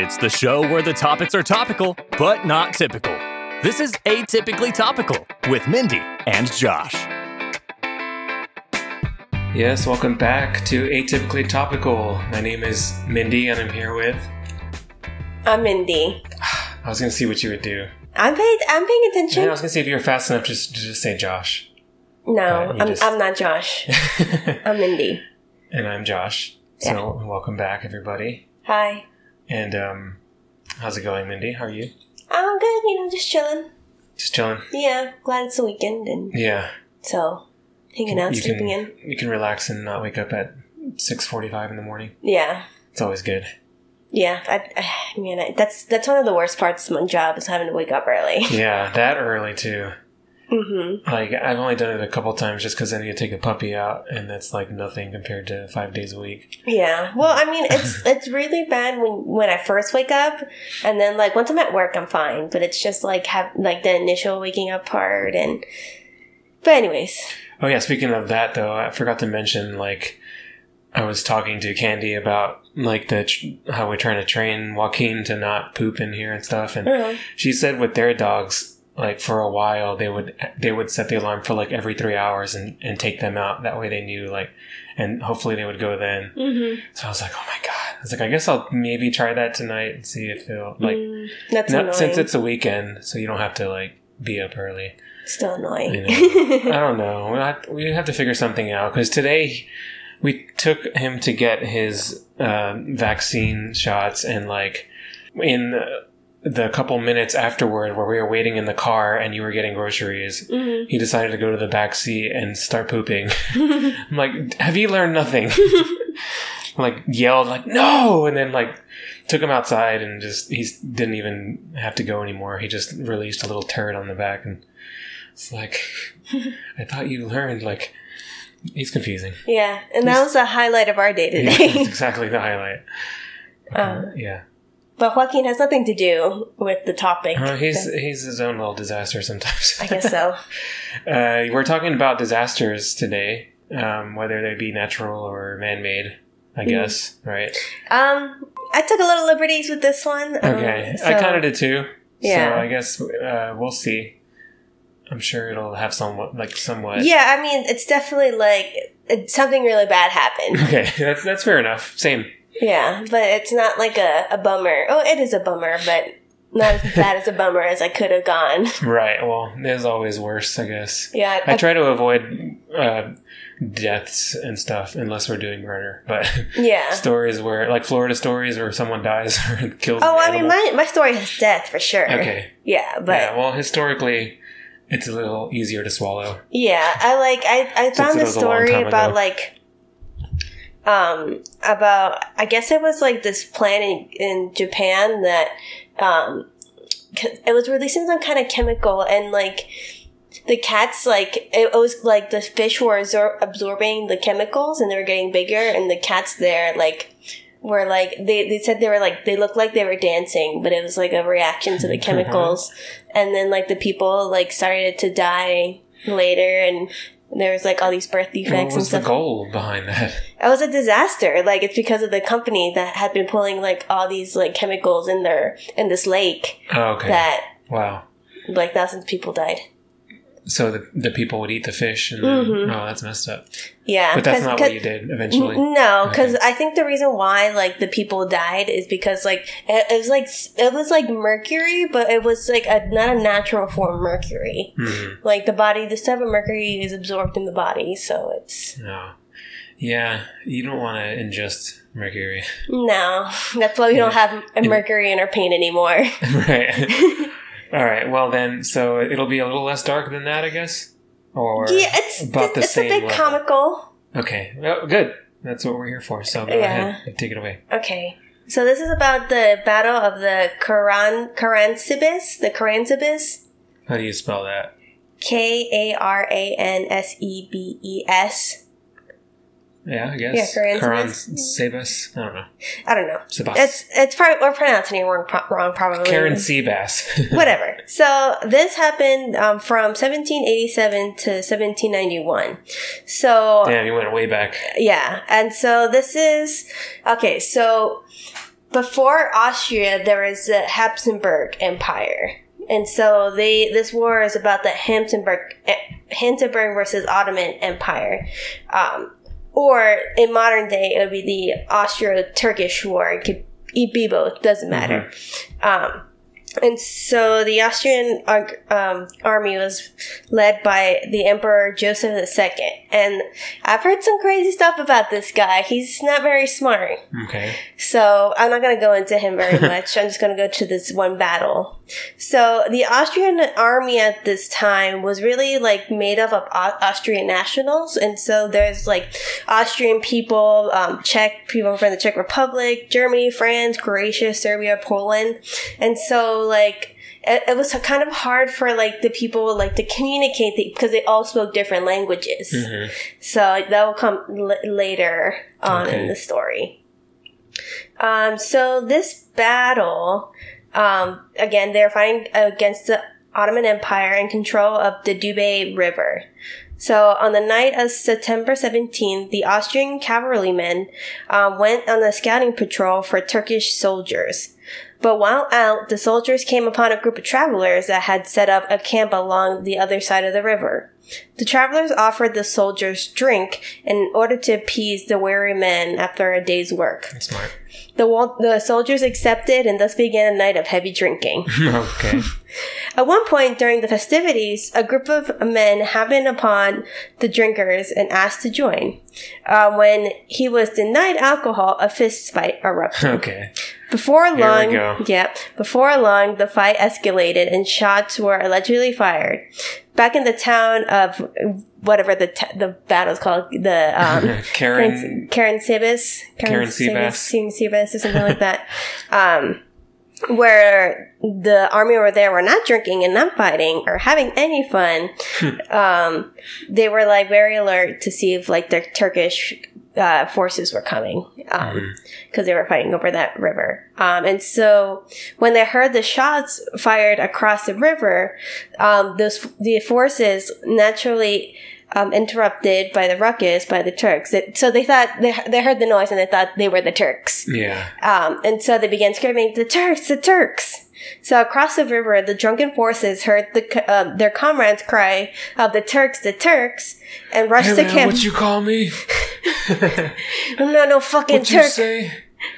It's the show where the topics are topical, but not typical. This is Atypically Topical with Mindy and Josh. Yes, welcome back to Atypically Topical. My name is Mindy and I'm here with. I'm Mindy. I was gonna see what you would do. I'm paying. I'm paying attention. Yeah, I was gonna see if you were fast enough to just, to just say Josh. no, I'm, just- I'm not Josh. I'm Mindy. and I'm Josh. So welcome back, everybody. Hi. And um, how's it going, Mindy? How are you? I'm good. You know, just chilling. Just chilling. Yeah, glad it's the weekend, and Yeah. so hanging out, you sleeping can in. you can relax and not wake up at six forty-five in the morning. Yeah, It's always good. yeah. I, I mean, I, that's that's one of the worst parts of my job is having to wake up early. Yeah, that early too. Mm-hmm. Like I've only done it a couple times just because I need to take a puppy out, and that's like nothing compared to five days a week. Yeah. Well, I mean, it's it's really bad when when I first wake up, and then like once I'm at work, I'm fine. But it's just like have like the initial waking up part, and but anyways, Oh yeah, speaking of that though, I forgot to mention like I was talking to Candy about like the how we're trying to train Joaquin to not poop in here and stuff, and uh, she said with their dogs, like for a while they would they would set the alarm for like every three hours and and take them out. That way they knew like, and hopefully they would go then. mm-hmm. So I was like, oh my god, I was like, I guess I'll maybe try that tonight and see if it'll like. Mm, that's Not, annoying. since it's a weekend, so you don't have to like be up early. Still annoying. You know, I don't know. We'll have, we have to figure something out because today we took him to get his um vaccine shots, and like in the couple minutes afterward, where we were waiting in the car and you were getting groceries, Mhm. he decided to go to the back seat and start pooping. I'm like, have you learned nothing? like yelled like no, and then like took him outside and just he didn't even have to go anymore. He just released a little turd on the back and it's like I thought you learned like he's confusing. yeah, and that was the highlight of our day Yeah, today. that's exactly the highlight. Um, yeah, but Joaquin has nothing to do with the topic. uh, he's he's his own little disaster sometimes. I guess so. uh, we're talking about disasters today, um, whether they be natural or man-made. I Mm-hmm. guess right. Um, I took a little liberties with this one. um, Okay, I so- kind of did too. Yeah. So I guess uh, we'll see. I'm sure it'll have somewhat like somewhat. Yeah, I mean, it's definitely like something really bad happened. Okay, that's that's fair enough. Same. Yeah, but it's not like a, a bummer. Oh, it is a bummer, but not as bad as a bummer as I could have gone. Right. Well, there's always worse, I guess. Yeah, I try to avoid uh, deaths and stuff unless we're doing murder. But yeah. stories where, like Florida stories, where someone dies or kills. Oh, I mean, my my story has death for sure. Okay. Yeah, but yeah. Well, historically, it's a little easier to swallow. Yeah, I like I I found a was a story about ago. like um about I guess it was like this plant in, in Japan that um it was releasing some kind of chemical and like the cats like it was like the fish were absor- absorbing the chemicals and they were getting bigger and the cats there like were like they, they said they were like they looked like they were dancing but it was like a reaction to the chemicals. And then like the people like started to die later and there was like all these birth What defects and was the goal behind that? it was a disaster like it's because of the company that had been pulling like all these like chemicals in their in this lake Oh, okay. that wow. like thousands of people died So the the people would eat the fish, and then, Mhm. oh, that's messed up. yeah But that's not what you did eventually. No, because Okay. I think the reason why like the people died is because like it, it was like it was like mercury, but it was like a not a natural form mercury. Mhm. Like the body, the stuff of mercury is absorbed in the body, so it's No. Yeah, you don't want to ingest mercury. no. That's why we don't have a mercury in our paint anymore. right. All right. Well, then, so it'll be a little less dark than that, I guess? Or yeah, it's about the it's, it's a bit level. comical. Okay. Well, good. That's what we're here for. So go Yeah. ahead. And take it away. Okay. So this is about the battle of the Karan Karansibis, the Karansibis. How do you spell that? K A R A N S E B E S. Yeah, I guess. Yeah, Karan Sebas. Sebas. I don't know. I don't know. Sebas. It's it's probably we're pronouncing it wrong, wrong probably. Karen Seabass. Whatever. So this happened um, from 1787 to 1791. So Damn, you went way back. yeah, and so this is okay. So before Austria, there was the Habsburg Empire. And so they this war is about the Habsburg Habsburg versus Ottoman Empire. Um, or in modern day, it would be the Austro-Turkish War. It could be both, doesn't matter. Um, and so the Austrian um, army was led by the Emperor Joseph II. And I've heard some crazy stuff about this guy. He's not very smart. Okay. So I'm not going to go into him very much. I'm just going to go to this one battle. So the Austrian army at this time was really like made up of Austrian nationals. And so there's like Austrian people, um, Czech people from the Czech Republic, Germany, France, Croatia, Serbia, Poland. And so like, it, it was kind of hard for like the people like to communicate because they all spoke different languages. Mm-hmm. So that will come l- later on Okay. in the story. Um, so this battle, um, again, they're fighting against the Ottoman Empire and control of the Dube River. So on the night of September 17th, the Austrian cavalrymen um, went on a scouting patrol for Turkish soldiers. But while out, the soldiers came upon a group of travelers that had set up a camp along the other side of the river. The travelers offered the soldiers drink in order to appease the weary men after a day's work. Smart. The, the soldiers accepted and thus began a night of heavy drinking. okay. At one point during the festivities, a group of men happened upon the drinkers and asked to join. Uh, when he was denied alcohol, a fist fight erupted. Okay. Before long, yeah, before long, the fight escalated and shots were allegedly fired. Back in the town of whatever the t- the battle's called, the um, Karen. Karen Sibis, Karen Sebas. Karen Sebas, or something like that. Um, where the army over there were not drinking and not fighting or having any fun. um, they were like very alert to see if like the Turkish uh, forces were coming because they were fighting over that river. Um, and so when they heard the shots fired across the river, um, those the forces naturally um, interrupted by the ruckus by the Turks. It- so they thought they, they heard the noise and they thought they were the Turks. Yeah. Um, and so they began screaming, "The Turks! The Turks!" So across the river, the drunken forces heard the, uh, their comrades cry of "The Turks! The Turks!" and rushed Hey to man, camp. what you call me? no, no fucking What you Turk! say?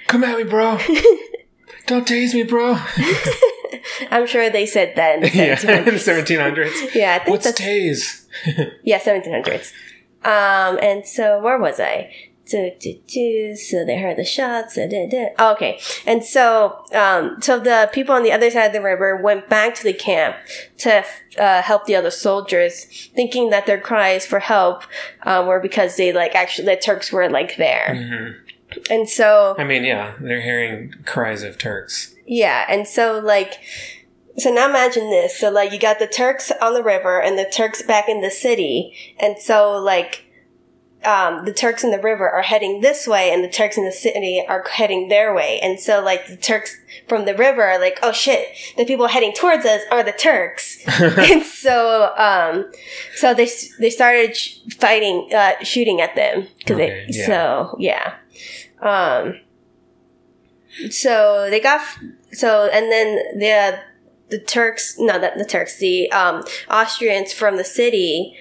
Come at me, bro. Don't tase me, bro. I'm sure they said that in the yeah, in 1700s. the 1700s. Yeah, I think What's that's tase? yeah, 1700s. Um, and so where was I? Do, do, do. So they heard the shots. Oh, okay, and so um, so the people on the other side of the river went back to the camp to uh, help the other soldiers, thinking that their cries for help um, were because they like actually the Turks were like there, Mm-hmm. and so I mean, yeah, they're hearing cries of Turks. yeah, and so like, so now imagine this. So like, you got the Turks on the river and the Turks back in the city, and so like, um, the Turks in the river are heading this way, and the Turks in the city are heading their way, and so like the Turks from the river are like, oh shit, the people heading towards us are the Turks, and so um, so they they started fighting, uh, shooting at them because Okay, they yeah. so yeah. Um, so they got f- so and then the the Turks no the, the Turks the um Austrians from the city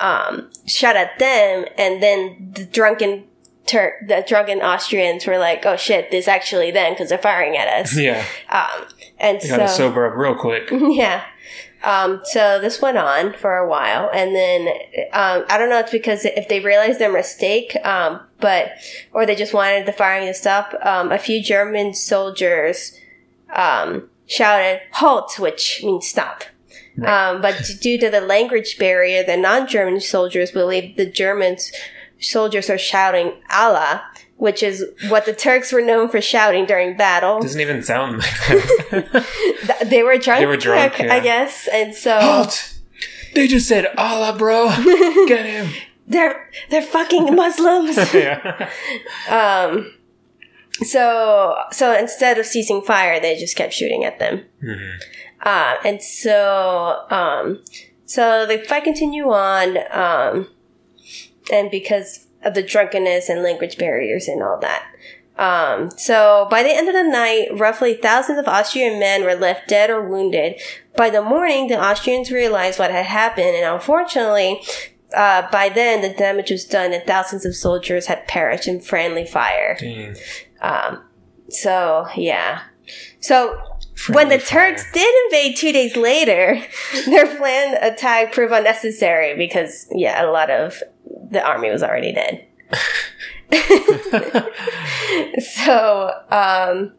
um shot at them and then the drunken Turk the drunken Austrians were like oh shit this actually them because they're firing at us Yeah, um and they gotta so sober up real quick. yeah. Um, so this went on for a while, and then um, I don't know. It's because if they realized their mistake, um, but or they just wanted the firing to stop. Um, a few German soldiers um, shouted "Halt," which means stop. Um, but due to the language barrier, the non-German soldiers believed the Germans soldiers are shouting "Allah," which is what the Turks were known for shouting during battle. Doesn't even sound like that. They were drunk. They were drunk, I yeah. guess, and so Halt! They just said Allah, bro. Get him. they're they're fucking Muslims. yeah. um, so so instead of ceasing fire, they just kept shooting at them. Mhm. Uh, and so um, so the fight continue on, um, and because of the drunkenness and language barriers and all that. Um, so by the end of the night, roughly thousands of Austrian men were left dead or wounded. By the morning, the Austrians realized what had happened, and unfortunately, uh, by then the damage was done, and thousands of soldiers had perished in friendly fire. Dang. Um, so yeah. So when the fire. Turks did invade two days later, their planned attack proved unnecessary because yeah, a lot of the army was already dead. so um,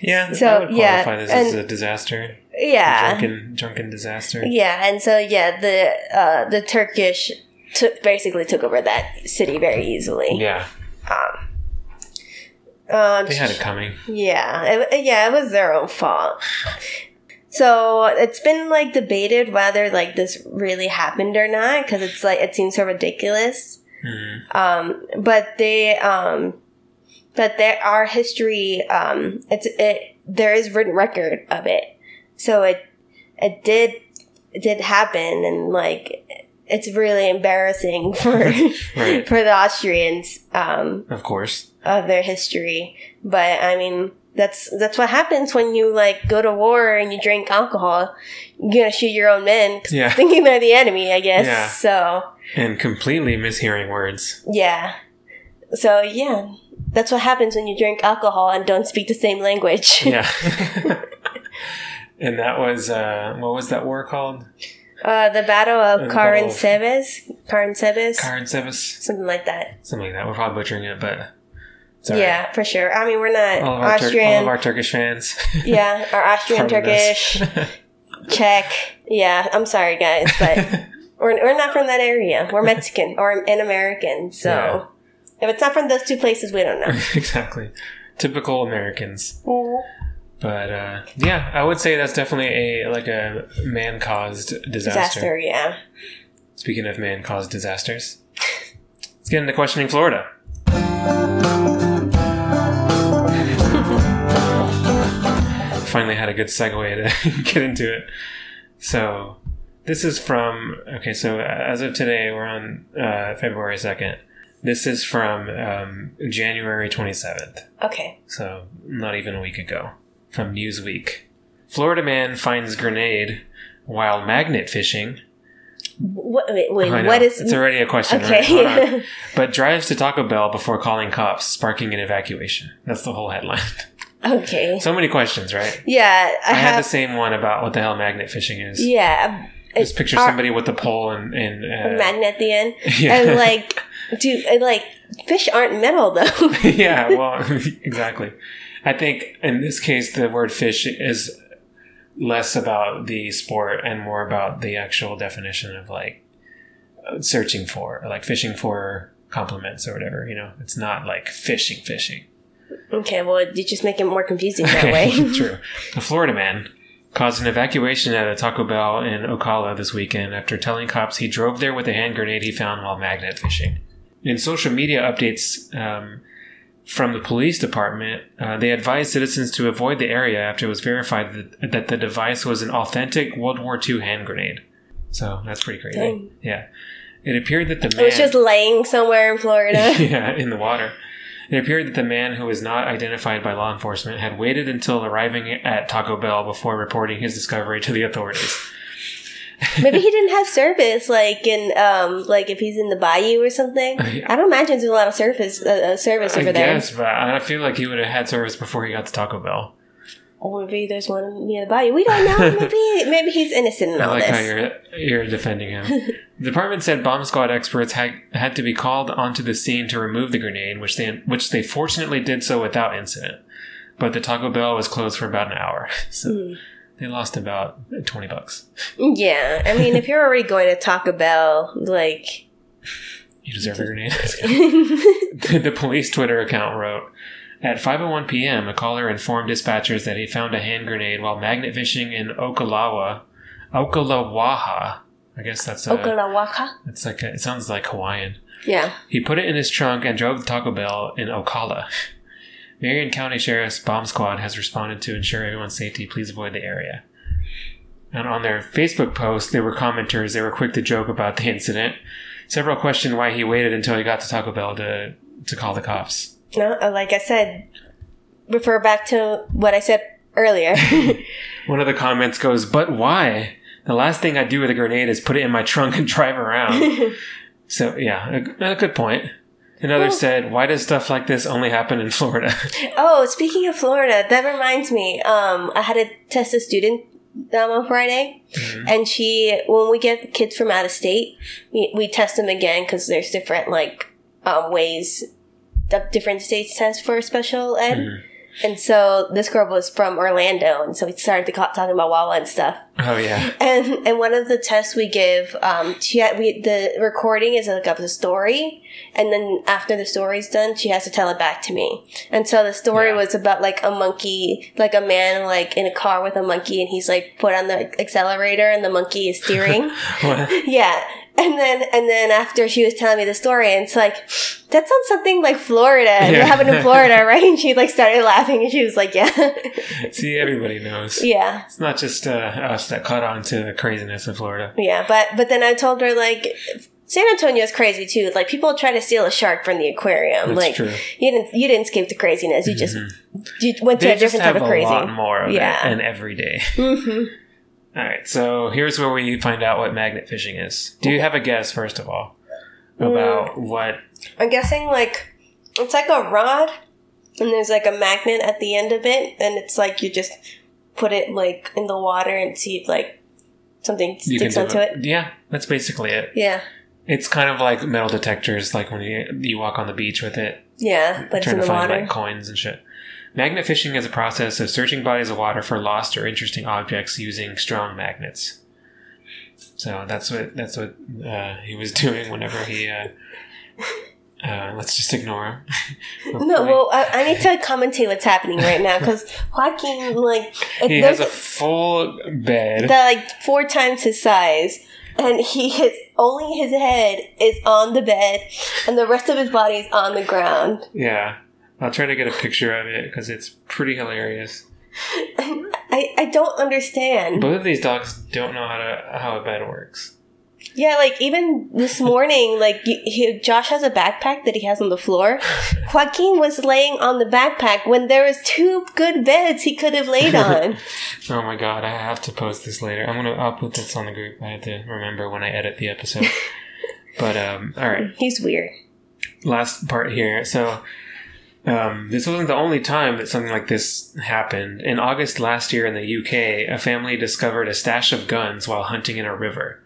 Yeah, So, I would yeah, qualify this as and- a disaster. Yeah, Drunken, drunken disaster. yeah, and so yeah, the uh, the Turkish took basically took over that city very easily. Yeah, Um, um, they had it coming. Yeah, it, yeah, it was their own fault. So it's been like debated whether like this really happened or not because it's like it seems so ridiculous. Mhm. Um, but they um, but there are history. Um, it's it there is written record of it, so it it did it did happen and like it's really embarrassing for Right. for the Austrians. Um, Of course. of their history. But I mean, that's that's what happens when you like go to war and you drink alcohol. You're gonna shoot your own men, 'cause Yeah. thinking they're the enemy. I guess. Yeah. So And completely mishearing words. yeah. So yeah, that's what happens when you drink alcohol and don't speak the same language. Yeah. And that was, uh, what was that war called? Uh, the Battle of The Karin Sebes, Karin Sebes, Karin Sevis? something like that. Something like that. We're probably butchering it, but. it's all right. Yeah, for sure. I mean, we're not All of, our Tur- all of our Turkish fans. yeah, our Austrian. Turkish, Czech. Yeah, I'm sorry, guys, but we're, we're not from that area. We're Mexican or an American. So Yeah. if it's not from those two places, we don't know. exactly. Typical Americans. But uh, yeah, I would say that's definitely a like a man caused disaster. Disaster, yeah. Speaking of man caused disasters, let's get into questioning Florida. Finally had a good segue to get into it. So, this is from, okay, so as of today, we're on uh, February 2nd. This is from um, January 27th. Okay. So, not even a week ago. From Newsweek. Florida man finds grenade while magnet fishing. What, wait, wait what is. It's already a question, okay. right? Hold on. But drives to Taco Bell before calling cops, sparking an evacuation. That's the whole headline. okay. so many questions, right? Yeah, I, I had have. the same one about what the hell magnet fishing is. yeah. Just picture Are- somebody with a pole and, and a uh, magnet at the end. Yeah. And like, dude, and, like, fish aren't metal though. yeah, well, exactly. I think in this case, the word fish is less about the sport and more about the actual definition of like searching for, or like fishing for compliments or whatever. You know, it's not like fishing, fishing. okay, well, you just make it more confusing that way. True. A Florida man caused an evacuation at a Taco Bell in Ocala this weekend after telling cops he drove there with a hand grenade he found while magnet fishing. In social media updates um, from the police department, uh, they advised citizens to avoid the area after it was verified that, that the device was an authentic World War II hand grenade. So that's pretty crazy. Dang. Yeah. It appeared that the man It was just laying somewhere in Florida. yeah, in the water. It appeared that the man who was not identified by law enforcement had waited until arriving at Taco Bell before reporting his discovery to the authorities. Maybe he didn't have service, like in um, like if he's in the bayou or something. I don't imagine there's a lot of service uh, uh, service I over there. guess, but I feel like he would have had service before he got to Taco Bell. Or maybe there's one near the bayou. We don't know. Maybe maybe he's innocent in I all like how this. you're you're defending him. the department said bomb squad experts had had to be called onto the scene to remove the grenade, which they which they fortunately did so without incident. But the Taco Bell was closed for about an hour, so Hmm. They lost about twenty bucks. Yeah, I mean, if you're already going to Taco Bell, like, You deserve a grenade. the police Twitter account wrote At 5:01 p.m., a caller informed dispatchers that he found a hand grenade while magnet fishing in Okalawa, Okalawaha. I guess that's a, Okalawaka. it's like a, it sounds like Hawaiian. Yeah. He put it in his trunk and drove to Taco Bell in Ocala. Marion County Sheriff's bomb squad has responded to ensure everyone's safety. Please avoid the area. And on their Facebook post, there were commenters. They were quick to joke about the incident. Several questioned why he waited until he got to Taco Bell to to call the cops. No, uh, like I said, refer back to what I said earlier. One of the comments goes, "But why? The last thing I do with a grenade is put it in my trunk and drive around." so yeah, a, a good point. Another Well- said, "Why does stuff like this only happen in Florida?" oh, speaking of Florida, that reminds me. Um, I had to test a student um, on Friday, and she, when we get kids from out of state, we, we test them again because there's different like um, ways that different states test for special ed. And so this girl was from Orlando, and so we started to talking about Wawa and stuff. oh yeah, And and one of the tests we give, um, she had, we the recording is like of the story, and then after the story's done, she has to tell it back to me. And so the story Yeah. was about like a monkey, like a man like in a car with a monkey, and he's like put on the accelerator, and the monkey is steering. What? yeah. And then and then after she was telling me the story, and it's like that sounds something like Florida. It Yeah. happened in Florida, right? And she like started laughing, and she was like, "Yeah, See, everybody knows. yeah." It's not just uh, us that caught on to the craziness of Florida. Yeah, but but then I told her like San Antonio is crazy too. Like people try to steal a shark from the aquarium. That's like true. you didn't you didn't escape the craziness. You just you went to a different type of a crazy. lot more of Yeah. it, and every day. hmm All right, so here's where we find out what magnet fishing is. Do you have a guess, first of all, about hmm. what? I'm guessing like it's like a rod, and there's like a magnet at the end of it, and it's like you just put it like in the water and see if like something sticks onto it. Yeah, that's basically it. Yeah, It's kind of like metal detectors, like when you you walk on the beach with it, yeah, but it's trying in to the find water. like coins and shit. Magnet fishing is a process of searching bodies of water for lost or interesting objects using strong magnets. So that's what that's what uh, he was doing whenever he. Uh, uh, let's just ignore him. no, well, I, I need to commentate what's happening right now because Joaquin, like, he has a full bed. that like four times his size, and he his only his head is on the bed, and the rest of his body is on the ground. Yeah. I'll try to get a picture of it because it's pretty hilarious. I I don't understand. Both of these dogs don't know how to how a bed works. Yeah, like even this morning, like he, Josh has a backpack that he has on the floor. Joaquin was laying on the backpack when there was two good beds he could have laid on. Oh my god, I have to post this later. I'm gonna I'll put this on the group. I have to remember when I edit the episode. but um alright. He's weird. Last part here. So um, this wasn't the only time that something like this happened. In August last year in the UK, a family discovered a stash of guns while hunting in a river.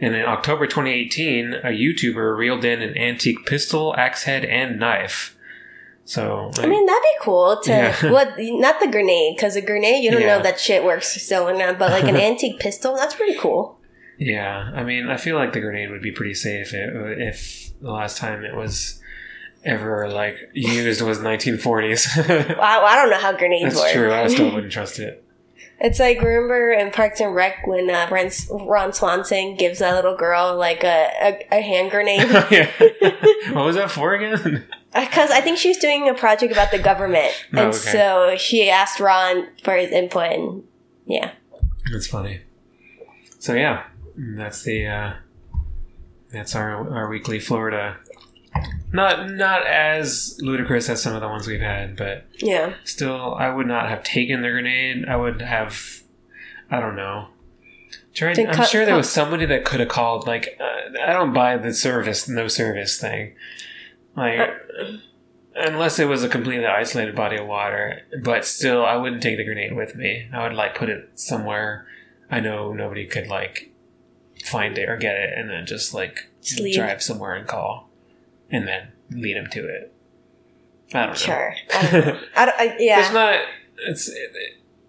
And in October 2018, a YouTuber reeled in an antique pistol, axe head, and knife. So, I mean, that'd be cool to Yeah. what? Not the grenade, because a grenade you don't know Yeah. if that shit works still or not. But like an antique pistol, that's pretty cool. yeah, I mean, I feel like the grenade would be pretty safe if, if the last time it was ever like used was 1940s. I, I don't know how grenades That's work. true. I still wouldn't trust it. It's like remember in Parks and Rec when uh, Ron, Ron Swanson gives that little girl like a, a, a hand grenade what was that for again? because I think she was doing a project about the government, Oh, and okay. so she asked Ron for his input. And yeah, That's funny. So yeah, that's the uh, that's our our weekly Florida. Not not as ludicrous as some of the ones we've had, but yeah, still, I would not have taken the grenade. I would have, I don't know. Tried, I'm cut- sure there cut- was somebody that could have called. Like, uh, I don't buy the service, no service thing. Like, Uh, unless it was a completely isolated body of water. But still, I wouldn't take the grenade with me. I would like put it somewhere I know nobody could like find it or get it, and then just like Just drive somewhere and call, and then lead him to it. I don't know. sure. I don't know. I don't, I, It's not. It's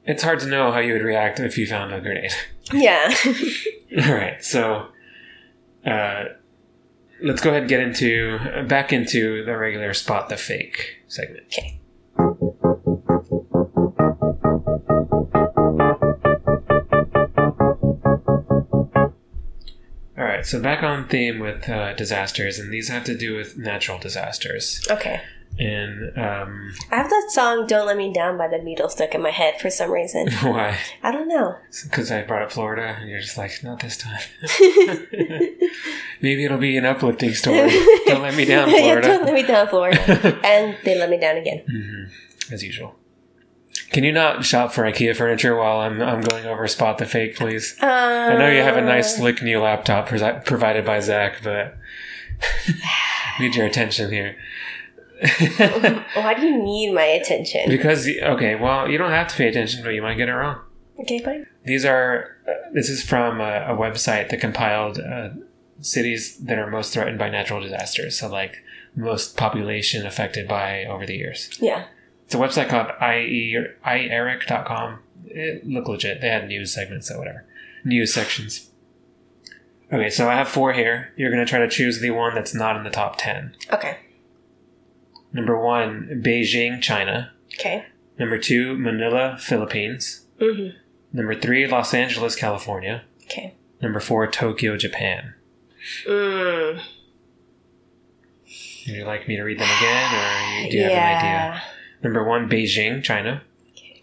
it's hard to know how you would react if you found a grenade. yeah. All right, so uh, let's go ahead and get into back into the regular spot the fake segment. Okay. So back on theme with uh, disasters, and these have to do with natural disasters. okay. And um, I have that song "Don't Let Me Down" by the Beatles stuck in my head for some reason. why? I don't know. Because I brought up Florida, and you're just like, not this time. Maybe it'll be an uplifting story. Don't let me down, yeah, Florida. don't let me down, Florida. and they let me down again. Mm-hmm. As usual. Can you not shop for IKEA furniture while I'm I'm going over spot the fake, please? Uh, I know you have a nice, slick new laptop provided by Zach, but need your attention here. Why do you need my attention? Because okay, well, you don't have to pay attention, but you might get it wrong. Okay, fine. These are. Uh, this is from a, a website that compiled uh, cities that are most threatened by natural disasters. So, like most population affected by over the years. Yeah. It's a website called ie ieric.com. It looked legit. They had news segments or whatever. News sections. Okay, so I have four here. You're going to try to choose the one that's not in the top 10. Okay. Number one, Beijing, China. Okay. Number two, Manila, Philippines. Mm-hmm. Number three, Los Angeles, California. Okay. Number four, Tokyo, Japan. Mm. Would you like me to read them again, or do you have an idea? Number one, Beijing, China.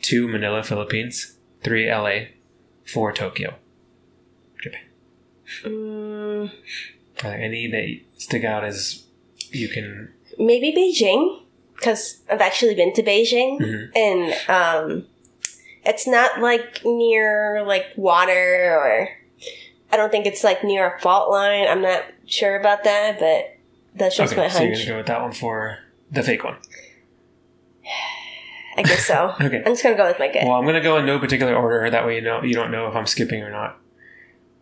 Two, Manila, Philippines. Three, LA. Four, Tokyo, Japan. Mm, there any that stick out as you can? maybe Beijing, because I've actually been to Beijing, Mhm. and um, it's not like near like water or. I don't think it's like near a fault line. I'm not sure about that, but that's just okay, my so you're gonna go with that one for the fake one. I guess so. Okay. I'm just gonna go with my gut. Well, I'm gonna go in no particular order. That way, you know you don't know if I'm skipping or not.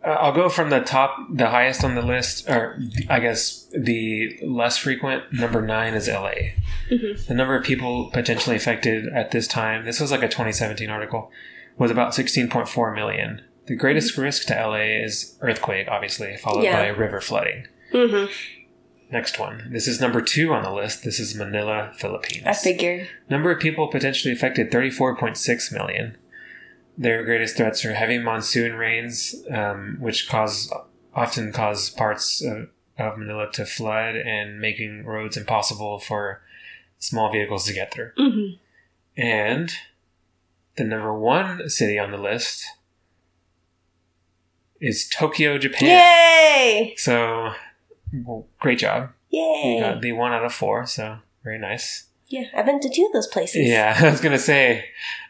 Uh, I'll go from the top, the highest on the list, or I guess the less frequent. Number nine is LA. Mhm. The number of people potentially affected at this time, this was like a 2017 article, was about 16.4 million. The greatest risk to LA is earthquake, obviously, followed Yeah. by river flooding. hmm Next one. This is number two on the list. This is Manila, Philippines. I figured. Number of people potentially affected 34.6 million. Their greatest threats are heavy monsoon rains, um, which cause often cause parts of, of Manila to flood and making roads impossible for small vehicles to get through. hmm And the number one city on the list is Tokyo, Japan. Yay! So, well, great job. You Yay! got the one out of four, so very nice. Yeah, I've been to two of those places. Yeah, I was gonna say,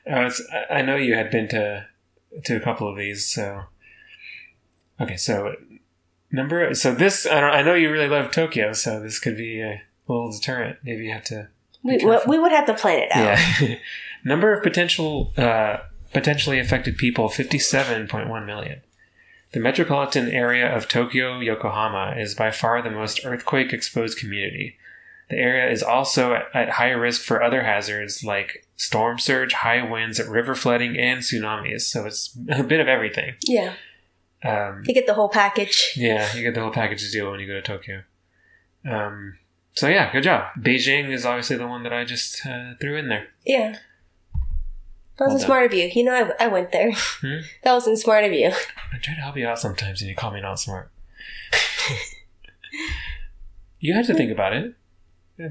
I, was, I- know you had been to to a couple of these, so okay. So number, so this I don't. I know you really love Tokyo, so this could be a little deterrent. Maybe you have to. we, we, careful. we would have to plan it out. Yeah, number of potential uh, potentially affected people fifty seven point one million. The metropolitan area of Tokyo, Yokohama is by far the most earthquake exposed community. The area is also at, at high risk for other hazards like storm surge, high winds, river flooding, and tsunamis. So it's a bit of everything. Yeah. Um, You get the whole package. yeah, you get the whole package deal when you go to Tokyo. Um, so yeah, good job. Beijing is obviously the one that I just uh, threw in there. Yeah. That wasn't smart of you. You know, I, I went there. Hmm? That wasn't smart of you. I try to help you out sometimes, and you call me not smart. you have to think about it.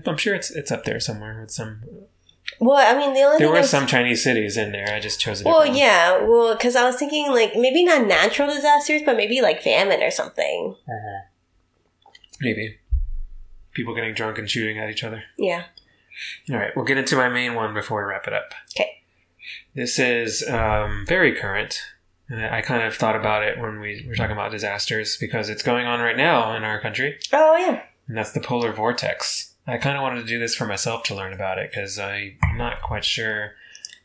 I'm sure it's it's up there somewhere with some. Well, I mean, the only There were was- some Chinese cities in there. I just chose Well, one. yeah. Well, because I was thinking like maybe not natural disasters, but maybe like famine or something. Uh-huh. Maybe people getting drunk and shooting at each other. Yeah. All right, we'll get into my main one before we wrap it up. Okay. This is um, very current. And I kind of thought about it when we were talking about disasters because it's going on right now in our country. Oh yeah. and that's the polar vortex. I kind of wanted to do this for myself to learn about it because I'm not quite sure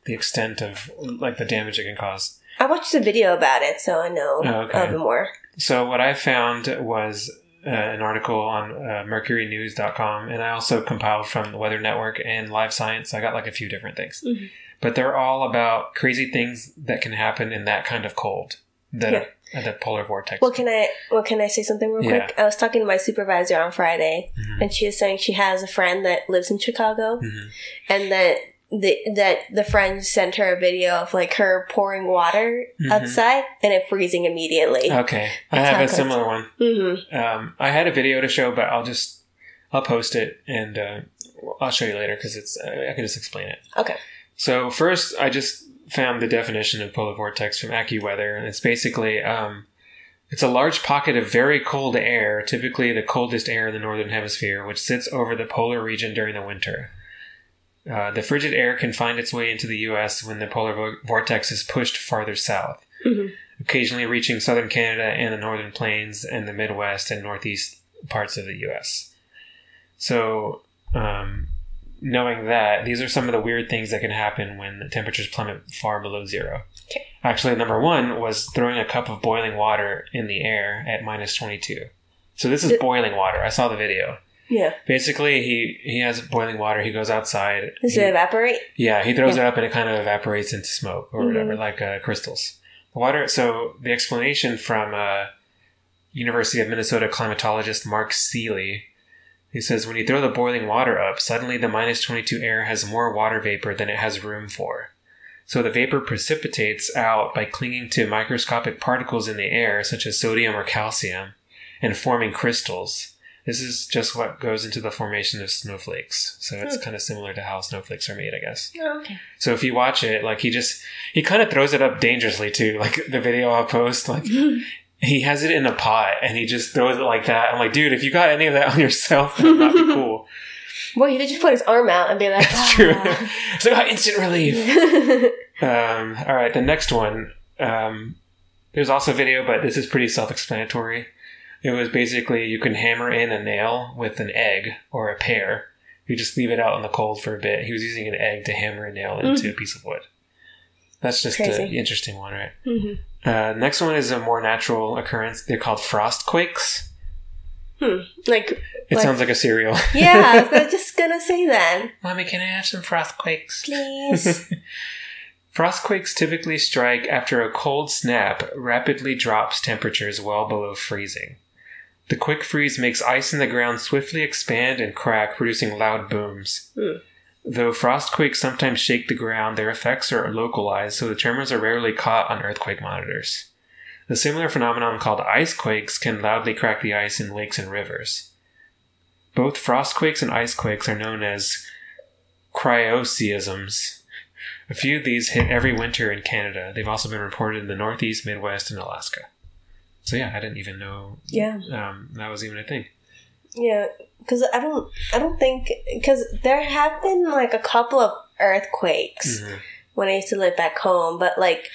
the extent of like the damage it can cause. I watched a video about it, so I know Oh, okay. a little bit more. So what I found was uh, an article on uh, mercurynews.com and I also compiled from the Weather Network and Live Science. I got like a few different things. Mhm. But they're all about crazy things that can happen in that kind of cold. That Yeah. the polar vortex. Well, can I? Well, can I say something real Yeah. quick? I was talking to my supervisor on Friday, Mhm. and she was saying she has a friend that lives in Chicago, Mhm. and that the that the friend sent her a video of like her pouring water Mhm. outside and it freezing immediately. Okay, I have a similar one. hmm Um, I had a video to show, but I'll just I'll post it and uh, I'll show you later because it's uh, I can just explain it. Okay. So first, I just found the definition of polar vortex from AccuWeather, and it's basically um, it's a large pocket of very cold air, typically the coldest air in the northern hemisphere, which sits over the polar region during the winter. Uh, the frigid air can find its way into the U.S. when the polar vo- vortex is pushed farther south, Mhm. occasionally reaching southern Canada and the northern plains and the Midwest and northeast parts of the U.S. So, um, knowing that, these are some of the weird things that can happen when the temperatures plummet far below zero. Okay. Actually, number one was throwing a cup of boiling water in the air at minus 22. So this is Th- boiling water. I saw the video. Yeah. Basically, he he has boiling water. He goes outside. Does he- it evaporate? yeah, he throws Yeah. it up and it kind of evaporates into smoke or Mhm. whatever, like uh, crystals. The water. So the explanation from uh, University of Minnesota climatologist Mark Seeley, he says when you throw the boiling water up, suddenly the minus twenty two air has more water vapor than it has room for. So the vapor precipitates out by clinging to microscopic particles in the air, such as sodium or calcium, and forming crystals. This is just what goes into the formation of snowflakes. So it's Hmm. kind of similar to how snowflakes are made, I guess. Oh, okay. So if you watch it, like he just he kind of throws it up dangerously too. Like the video I'll post, like he has it in a pot and he just throws it like that. I'm like, dude, if you got any of that on yourself, that would not be cool. Well, he could just put his arm out and be like, That's true. "Ah." so got instant relief. Um, all right, the next one. Um, there's also video, but this is pretty self-explanatory. It was basically you can hammer in a nail with an egg or a pear. You just leave it out in the cold for a bit. He was using an egg to hammer a nail into a piece of wood. That's just an interesting one, right? Mhm. Uh, next one is a more natural occurrence. They're called frost quakes. Hmm. Like, It Like- sounds like a cereal. yeah, I was just gonna say that. Mommy, can I have some frost quakes? Please. frost quakes typically strike after a cold snap rapidly drops temperatures well below freezing. The quick freeze makes ice in the ground swiftly expand and crack, producing loud booms. Hmm. Though frostquakes sometimes shake the ground, their effects are localized, so the tremors are rarely caught on earthquake monitors. A similar phenomenon called ice quakes can loudly crack the ice in lakes and rivers. Both frostquakes and ice quakes are known as cryoseisms. A few of these hit every winter in Canada. They've also been reported in the Northeast, Midwest, and Alaska. So yeah, I didn't even know yeah. um, that was even a thing. Yeah, because I don't, I don't think because there have been like a couple of earthquakes Mhm. when I used to live back home, but like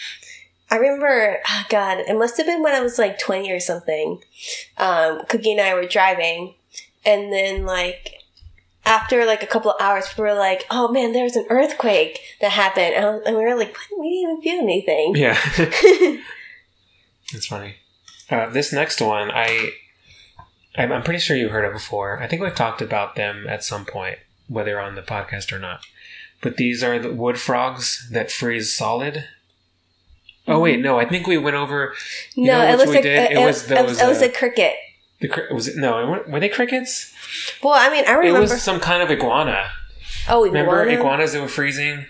I remember, oh God, it must have been when I was like twenty or something. Um, Cookie and I were driving, and then like after like a couple of hours, we were like, "Oh man, there was an earthquake that happened," and, and we were like, "We didn't even feel anything." Yeah, it's funny. Uh, this next one, I, I'm, I'm pretty sure you've heard of before. I think we've talked about them at some point, whether on the podcast or not. But these are the wood frogs that freeze solid. Oh wait, no, I think we went over You no, it we like did? it, It was it was, it was uh, a cricket. the was it no were- were they crickets? Well, I mean, I remember It was some kind of iguana. oh, Remember iguana? iguanas that were freezing?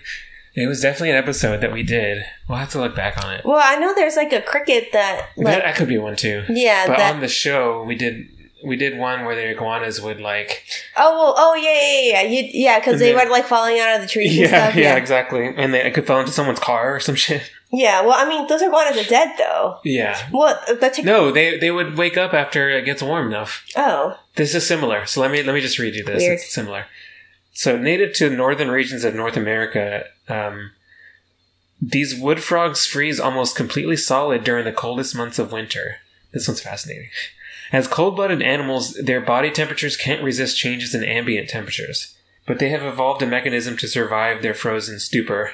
It was definitely an episode that we did. We'll have to look back on it. Well, I know there's like a cricket that, like, that, that could be one too. yeah, But that. on the show, we did we did one where the iguanas would like oh, well, oh, yeah, yeah, yeah, yeah, you, yeah, because they were like falling out of the trees yeah, and stuff. yeah Yeah, exactly, and they could fall into someone's car or some shit. yeah. Well, I mean, those iguanas are dead though. Yeah. Well, that's a, No, they they would wake up after it gets warm enough. oh, This is similar. So let me let me just read you this. Weird. It's similar. So native to the northern regions of North America, um, these wood frogs freeze almost completely solid during the coldest months of winter. This one's fascinating. As cold-blooded animals, their body temperatures can't resist changes in ambient temperatures, but they have evolved a mechanism to survive their frozen stupor,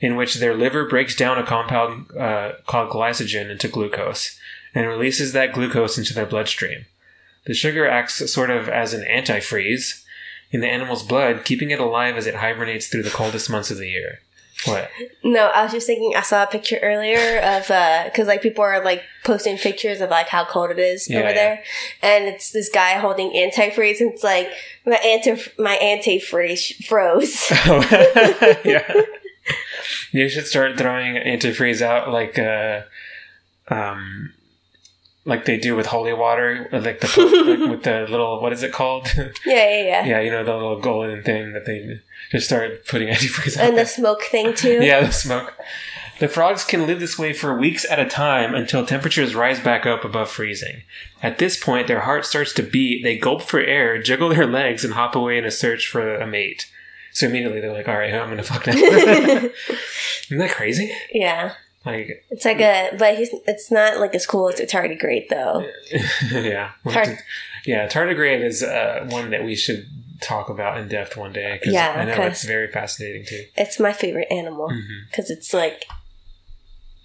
in which their liver breaks down a compound uh, called glycogen into glucose and releases that glucose into their bloodstream. The sugar acts sort of as an antifreeze in the animal's blood, keeping it alive as it hibernates through the coldest months of the year. What? no, I was just thinking. I saw a picture earlier of because like people are like posting pictures of like how cold it is Yeah, over yeah. there, and it's this guy holding antifreeze. And it's like my anti my antifreeze froze. yeah. You should start throwing antifreeze out like uh um like they do with holy water, like the like with the little what is it called? Yeah, yeah, yeah. yeah, you know the little golden thing that they just started putting antifreeze out And the smoke thing too. Yeah, the smoke. The frogs can live this way for weeks at a time until temperatures rise back up above freezing. At this point, their heart starts to beat, they gulp for air, jiggle their legs, and hop away in a search for a mate. So immediately they're like, alright, I'm gonna fuck now. Isn't that crazy? Yeah. Like, It's like a, but he's, it's not like as cool as a tardigrade though. yeah. Tard- yeah, tardigrade is uh, one that we should talk about in depth one day. Cause Yeah, I know okay. it's very fascinating too. It's my favorite animal because it's like,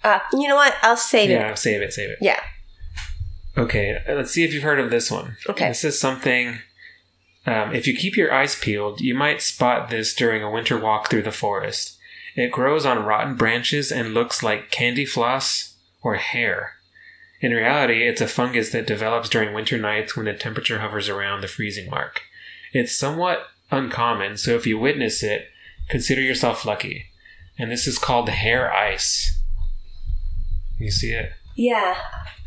uh, you know what? I'll save Yeah, it. Yeah, save it, save it. Yeah. Okay, let's see if you've heard of this one. Okay. This is something. Um, if you keep your eyes peeled, you might spot this during a winter walk through the forest. It grows on rotten branches and looks like candy floss or hair. In reality, it's a fungus that develops during winter nights when the temperature hovers around the freezing mark. It's somewhat uncommon, so if you witness it, consider yourself lucky. And this is called hair ice. You see it? Yeah.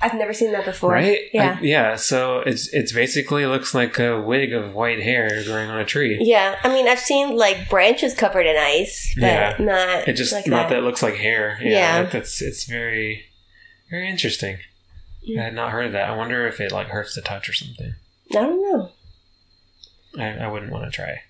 I've never seen that before. Right? Yeah. I- yeah. So it's it's basically looks like a wig of white hair growing on a tree. yeah. I mean, I've seen like branches covered in ice, but Yeah. not. It just like not that. it looks like hair. Yeah, Yeah. that- that's it's very very interesting. I had not heard of that. I wonder if it like hurts to touch or something. I don't know. I, I wouldn't want to try.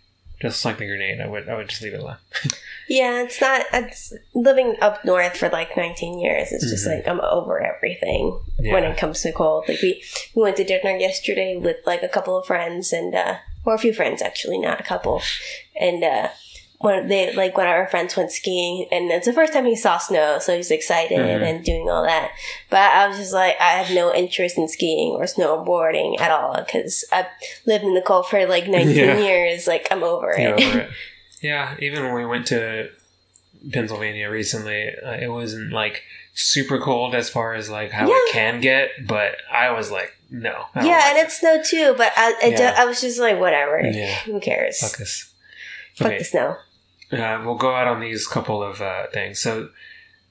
Just like the grenade, I would I would just leave it alone. Yeah, it's not. It's living up north for like 19 years. It's just Mhm. like I'm over everything Yeah. when it comes to cold. Like we we went to dinner yesterday with like a couple of friends and uh or a few friends actually, not a couple. And uh one they like one of our friends went skiing and it's the first time he saw snow, so he's excited Mhm. and doing all that. But I was just like, I have no interest in skiing or snowboarding at all because I've lived in the cold for like 19 Yeah. years. Like I'm over it. over it. Yeah, even when we went to Pennsylvania recently, uh, it wasn't like super cold as far as like how Yeah. it can get, but I was like, no. Yeah, like and it snowed too, but I, I, Yeah. I was just like, whatever. Yeah. Who cares? Fuck this. Fuck the snow. Uh, we'll go out on these couple of uh, things. So,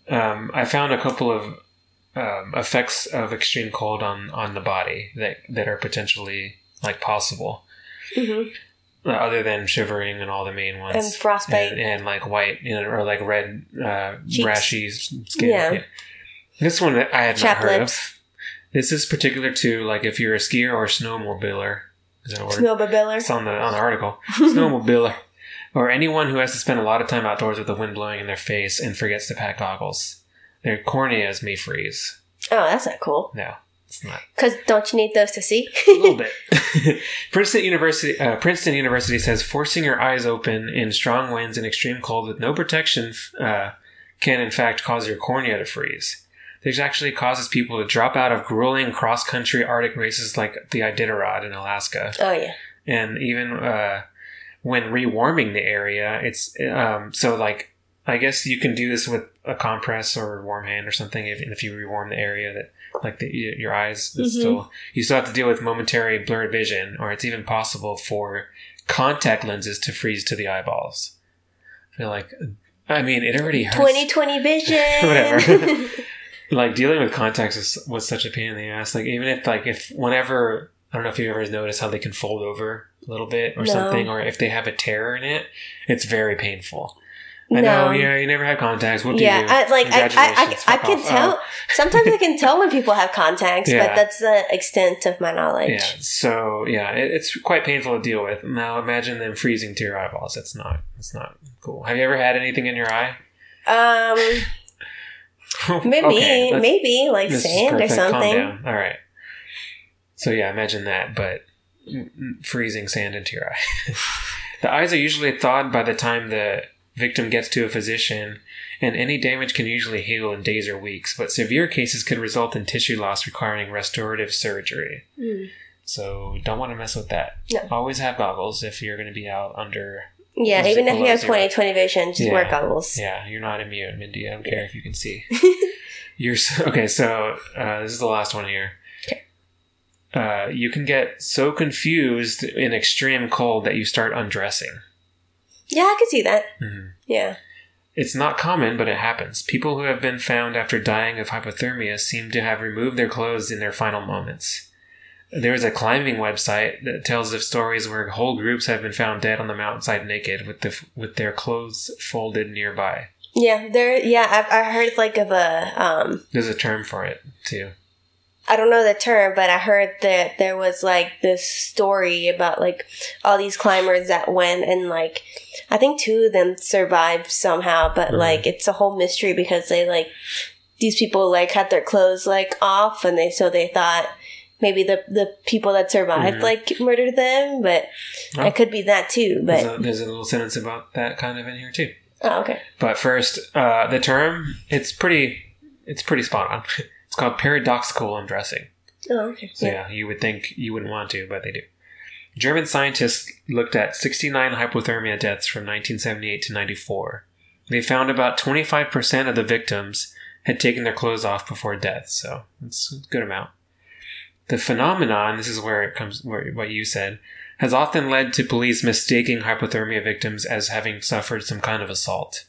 um, I found a couple of um, effects of extreme cold on on the body that that are potentially like possible, hmm uh, other than shivering and all the main ones, And frostbite. and, and like white, you know, or like red, uh, Cheeks. rashy skin. Yeah. This one I had Chapped not heard lips. of. This is particular to like if you're a skier or a snowmobiler. Is that a word? Snowmobiller. It's on the on the article. Snowmobiler. Or anyone who has to spend a lot of time outdoors with the wind blowing in their face and forgets to pack goggles. Their corneas may freeze. Oh, that's not cool. No, it's not. Because don't you need those to see? A little bit. Princeton University uh, Princeton University says forcing your eyes open in strong winds and extreme cold with no protection uh, can in fact cause your cornea to freeze. This actually causes people to drop out of grueling cross-country Arctic races like the Iditarod in Alaska. oh yeah. and even uh, when rewarming the area, it's um, so like I guess you can do this with a compress or a warm hand or something if, if you rewarm the area that like the, your eyes Mhm. still you still have to deal with momentary blurred vision or it's even possible for contact lenses to freeze to the eyeballs. I feel like I mean it already hurts. 2020 vision. Whatever. like dealing with contacts is, was such a pain in the ass. Like even if like if whenever I don't know if you've ever noticed how they can fold over a little bit or No. something, or if they have a tear in it, it's very painful. I No. know, yeah, you never had contacts. What do yeah, you do? I, like I, I, I, I can tell. Oh, Sometimes I can tell when people have contacts, Yeah. but that's the extent of my knowledge. yeah, so yeah, it, it's quite painful to deal with. Now imagine them freezing to your eyeballs. That's not. That's not cool. Have you ever had anything in your eye? Um, maybe, Okay, maybe like sand or something. All right. So yeah, imagine that, but freezing sand into your eye. the eyes are usually thawed by the time the victim gets to a physician, and any damage can usually heal in days or weeks. But severe cases could result in tissue loss requiring restorative surgery. Mm. So don't want to mess with that. No. Always have goggles if you're going to be out under. Yeah, even if you have zero? 2020 vision, just Yeah. wear goggles. Yeah, you're not immune, Mindy. I don't care if you can see. You're s- okay. So uh, this is the last one here. Uh, you can get so confused in extreme cold that you start undressing. Yeah, I can see that. hmm Yeah. It's not common, but it happens. People who have been found after dying of hypothermia seem to have removed their clothes in their final moments. There is a climbing website that tells of stories where whole groups have been found dead on the mountainside naked with the with their clothes folded nearby. Yeah, there. Yeah, I've, I heard like of a. Um, There's a term for it too. I don't know the term, but I heard that there was like this story about like all these climbers that went and like I think two of them survived somehow, but Mhm. like it's a whole mystery because they like these people like had their clothes like off and they so they thought maybe the the people that survived Mhm. like murdered them, but Oh. it could be that too. There's But a, there's a little sentence about that kind of in here too. oh, okay, But first, uh, the term it's pretty it's pretty spot on. It's called paradoxical undressing. oh, okay, So yeah, you would think you wouldn't want to, but they do. German scientists looked at 69 hypothermia deaths from 1978 to 94. They found about 25% of the victims had taken their clothes off before death, so it's a good amount. The phenomenon, this is where it comes, where, what you said, has often led to police mistaking hypothermia victims as having suffered some kind of assault.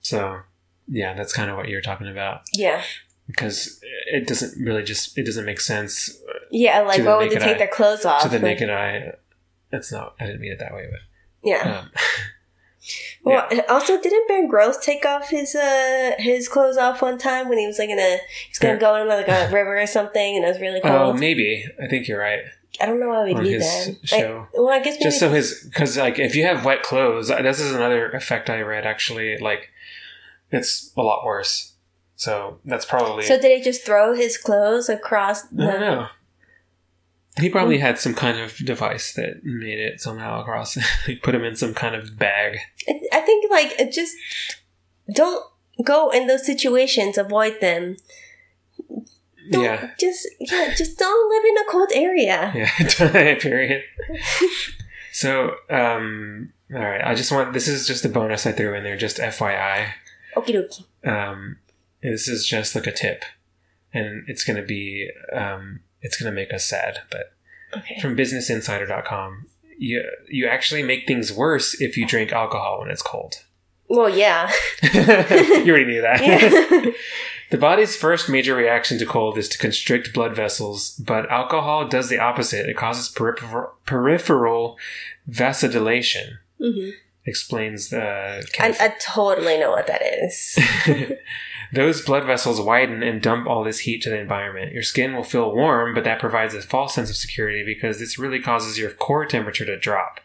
So, yeah, that's kind of what you're talking about yeah, because it doesn't really just it doesn't make sense yeah. Like, why would they take eye. their clothes off? to the naked eye. That's not. I didn't mean it that way, but yeah. um, Well, also, didn't Bear Grylls take off his uh his clothes off one time when he was like in a he's gonna go in like a river or something and it was really cold? oh, maybe I think you're right. I don't know why we do that. show. Like, well, I guess Just so his because like if you have wet clothes, this is another effect I read actually. Like it's a lot worse. So that's probably. so did he just throw his clothes across the? Don't know. He probably had some kind of device that made it somehow across. he put him in some kind of bag. I- think like it just don't go in those situations. Avoid them. Don't, Yeah. Just yeah. Just don't live in a cold area. Yeah, period. so, um, all right. I just want this is just a bonus I threw in there, just FYI. Okie dokie. Um, this is just like a tip, and it's gonna be um, it's gonna make us sad. But Okay. from BusinessInsider.com, you you actually make things worse if you drink alcohol when it's cold. Well, yeah. you already knew that. yeah. The body's first major reaction to cold is to constrict blood vessels, but alcohol does the opposite. It causes peripheral, peripheral vasodilation, hmm explains the. I, I totally know what that is. Those blood vessels widen and dump all this heat to the environment. Your skin will feel warm, but that provides a false sense of security because this really causes your core temperature to drop,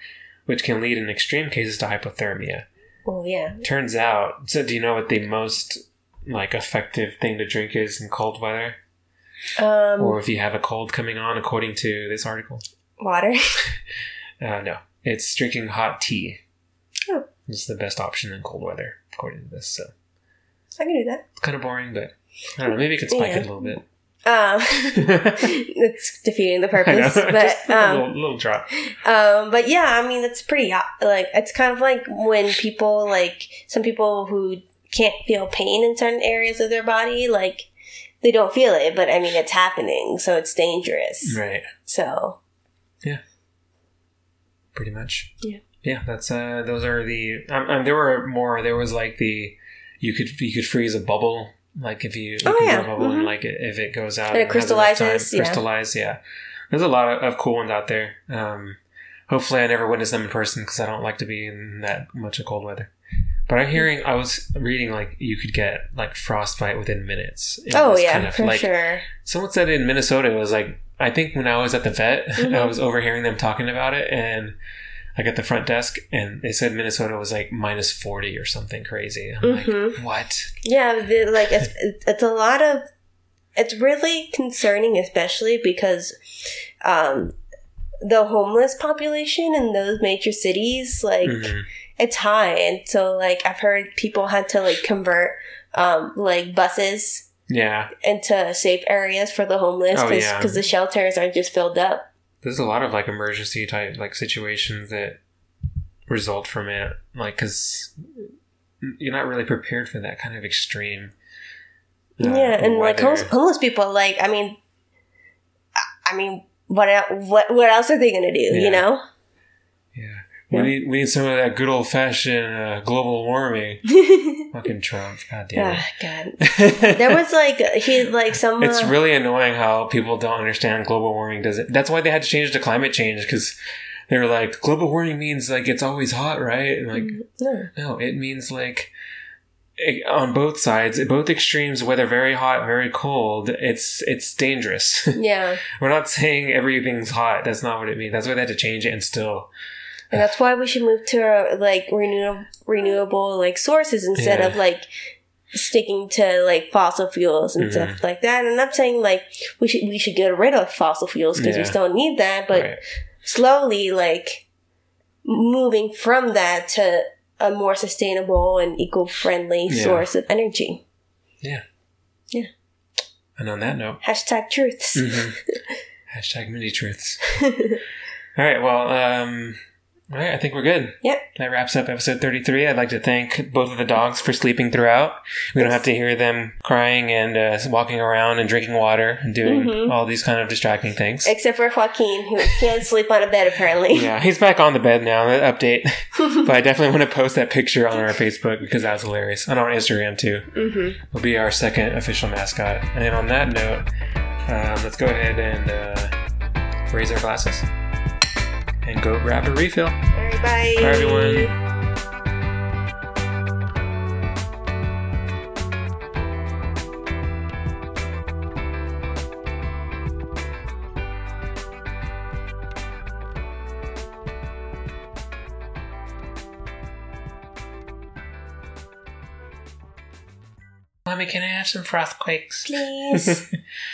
which can lead in extreme cases to hypothermia. Oh yeah. Turns out, so do you know what the most like effective thing to drink is in cold weather? Um, or if you have a cold coming on, according to this article. water. Uh, no, it's drinking hot tea. Oh. It's the best option in cold weather, according to this. So I can do that. it's kind of boring, but I don't know. Maybe it could spike Yeah. it a little bit. Um, it's defeating the purpose, but a um, little, little drop. um, but yeah, I mean, it's pretty uh, like it's kind of like when people like some people who can't feel pain in certain areas of their body, like they don't feel it, but I mean, it's happening, so it's dangerous. Right, So yeah, pretty much. Yeah. yeah. That's uh, those are the. Um, um, there were more. There was like the you could you could freeze a bubble. Like if you, you Oh, yeah. bubble and Mhm. like it, if it goes out, And it enough time, crystallizes, yeah. Crystallize, yeah. There's a lot of, cool ones out there. Um, hopefully, I never witness them in person because I don't like to be in that much of cold weather. But I'm hearing, I was reading like you could get like frostbite within minutes. It oh yeah, kind of, for like, sure. Someone said in Minnesota it was like I think when I was at the vet, Mhm. I was overhearing them talking about it, and like at the front desk, and they said Minnesota was like minus forty or something crazy. I'm Mhm. like, what? Yeah, the, like it's it's a lot of it's really concerning, especially because um, the homeless population in those major cities, like Mhm. it's high, and so like I've heard people had to like convert um, like buses Yeah, into safe areas for the homeless Oh, because yeah. the shelters aren't just filled up. There's a lot of like emergency type like situations that result from it, like because you're not really prepared for that kind of extreme. uh, yeah, and like homeless, homeless people, like I mean, I- I mean, what what what else are they gonna do? Yeah. You know? We need we need some of that good old fashioned uh, global warming. Fucking Trump, god damn Ah, God. There was like he like some. it's uh, really annoying how people don't understand global warming doesn't. That's why they had to change to climate change because they were like global warming means like it's always hot, right? And like no. no, it means like it- on both sides, both extremes, whether very hot, very cold, it's it's dangerous. Yeah, We're not saying everything's hot. That's not what it means. That's why they had to change it and still. And that's why we should move to uh, like renew- renewable like sources instead Yeah. of like sticking to like fossil fuels and Mhm. stuff like that. And I'm saying like we should we should get rid of fossil fuels because we Yeah. still need that, but right. slowly like moving from that to a more sustainable and eco-friendly Yeah. source of energy. Yeah. Yeah. And on that note, Hashtag truths. mhm. hashtag mini truths. All right. Well, um, all right. I think we're good. Yep. That wraps up episode 33. I'd like to thank both of the dogs for sleeping throughout. We don't have to hear them crying and uh, walking around and drinking water and doing Mhm. all these kind of distracting things. Except for Joaquin, who can't sleep on a bed apparently. Yeah, he's back on the bed now. That update. but I definitely want to post that picture on our Facebook because that's hilarious. And on Instagram too. hmm Will be our second official mascot. And on that note, um, let's go ahead and uh, raise our glasses and go grab a refill. All right, bye. Bye, everyone. Mommy, can I have some froth quakes? Please.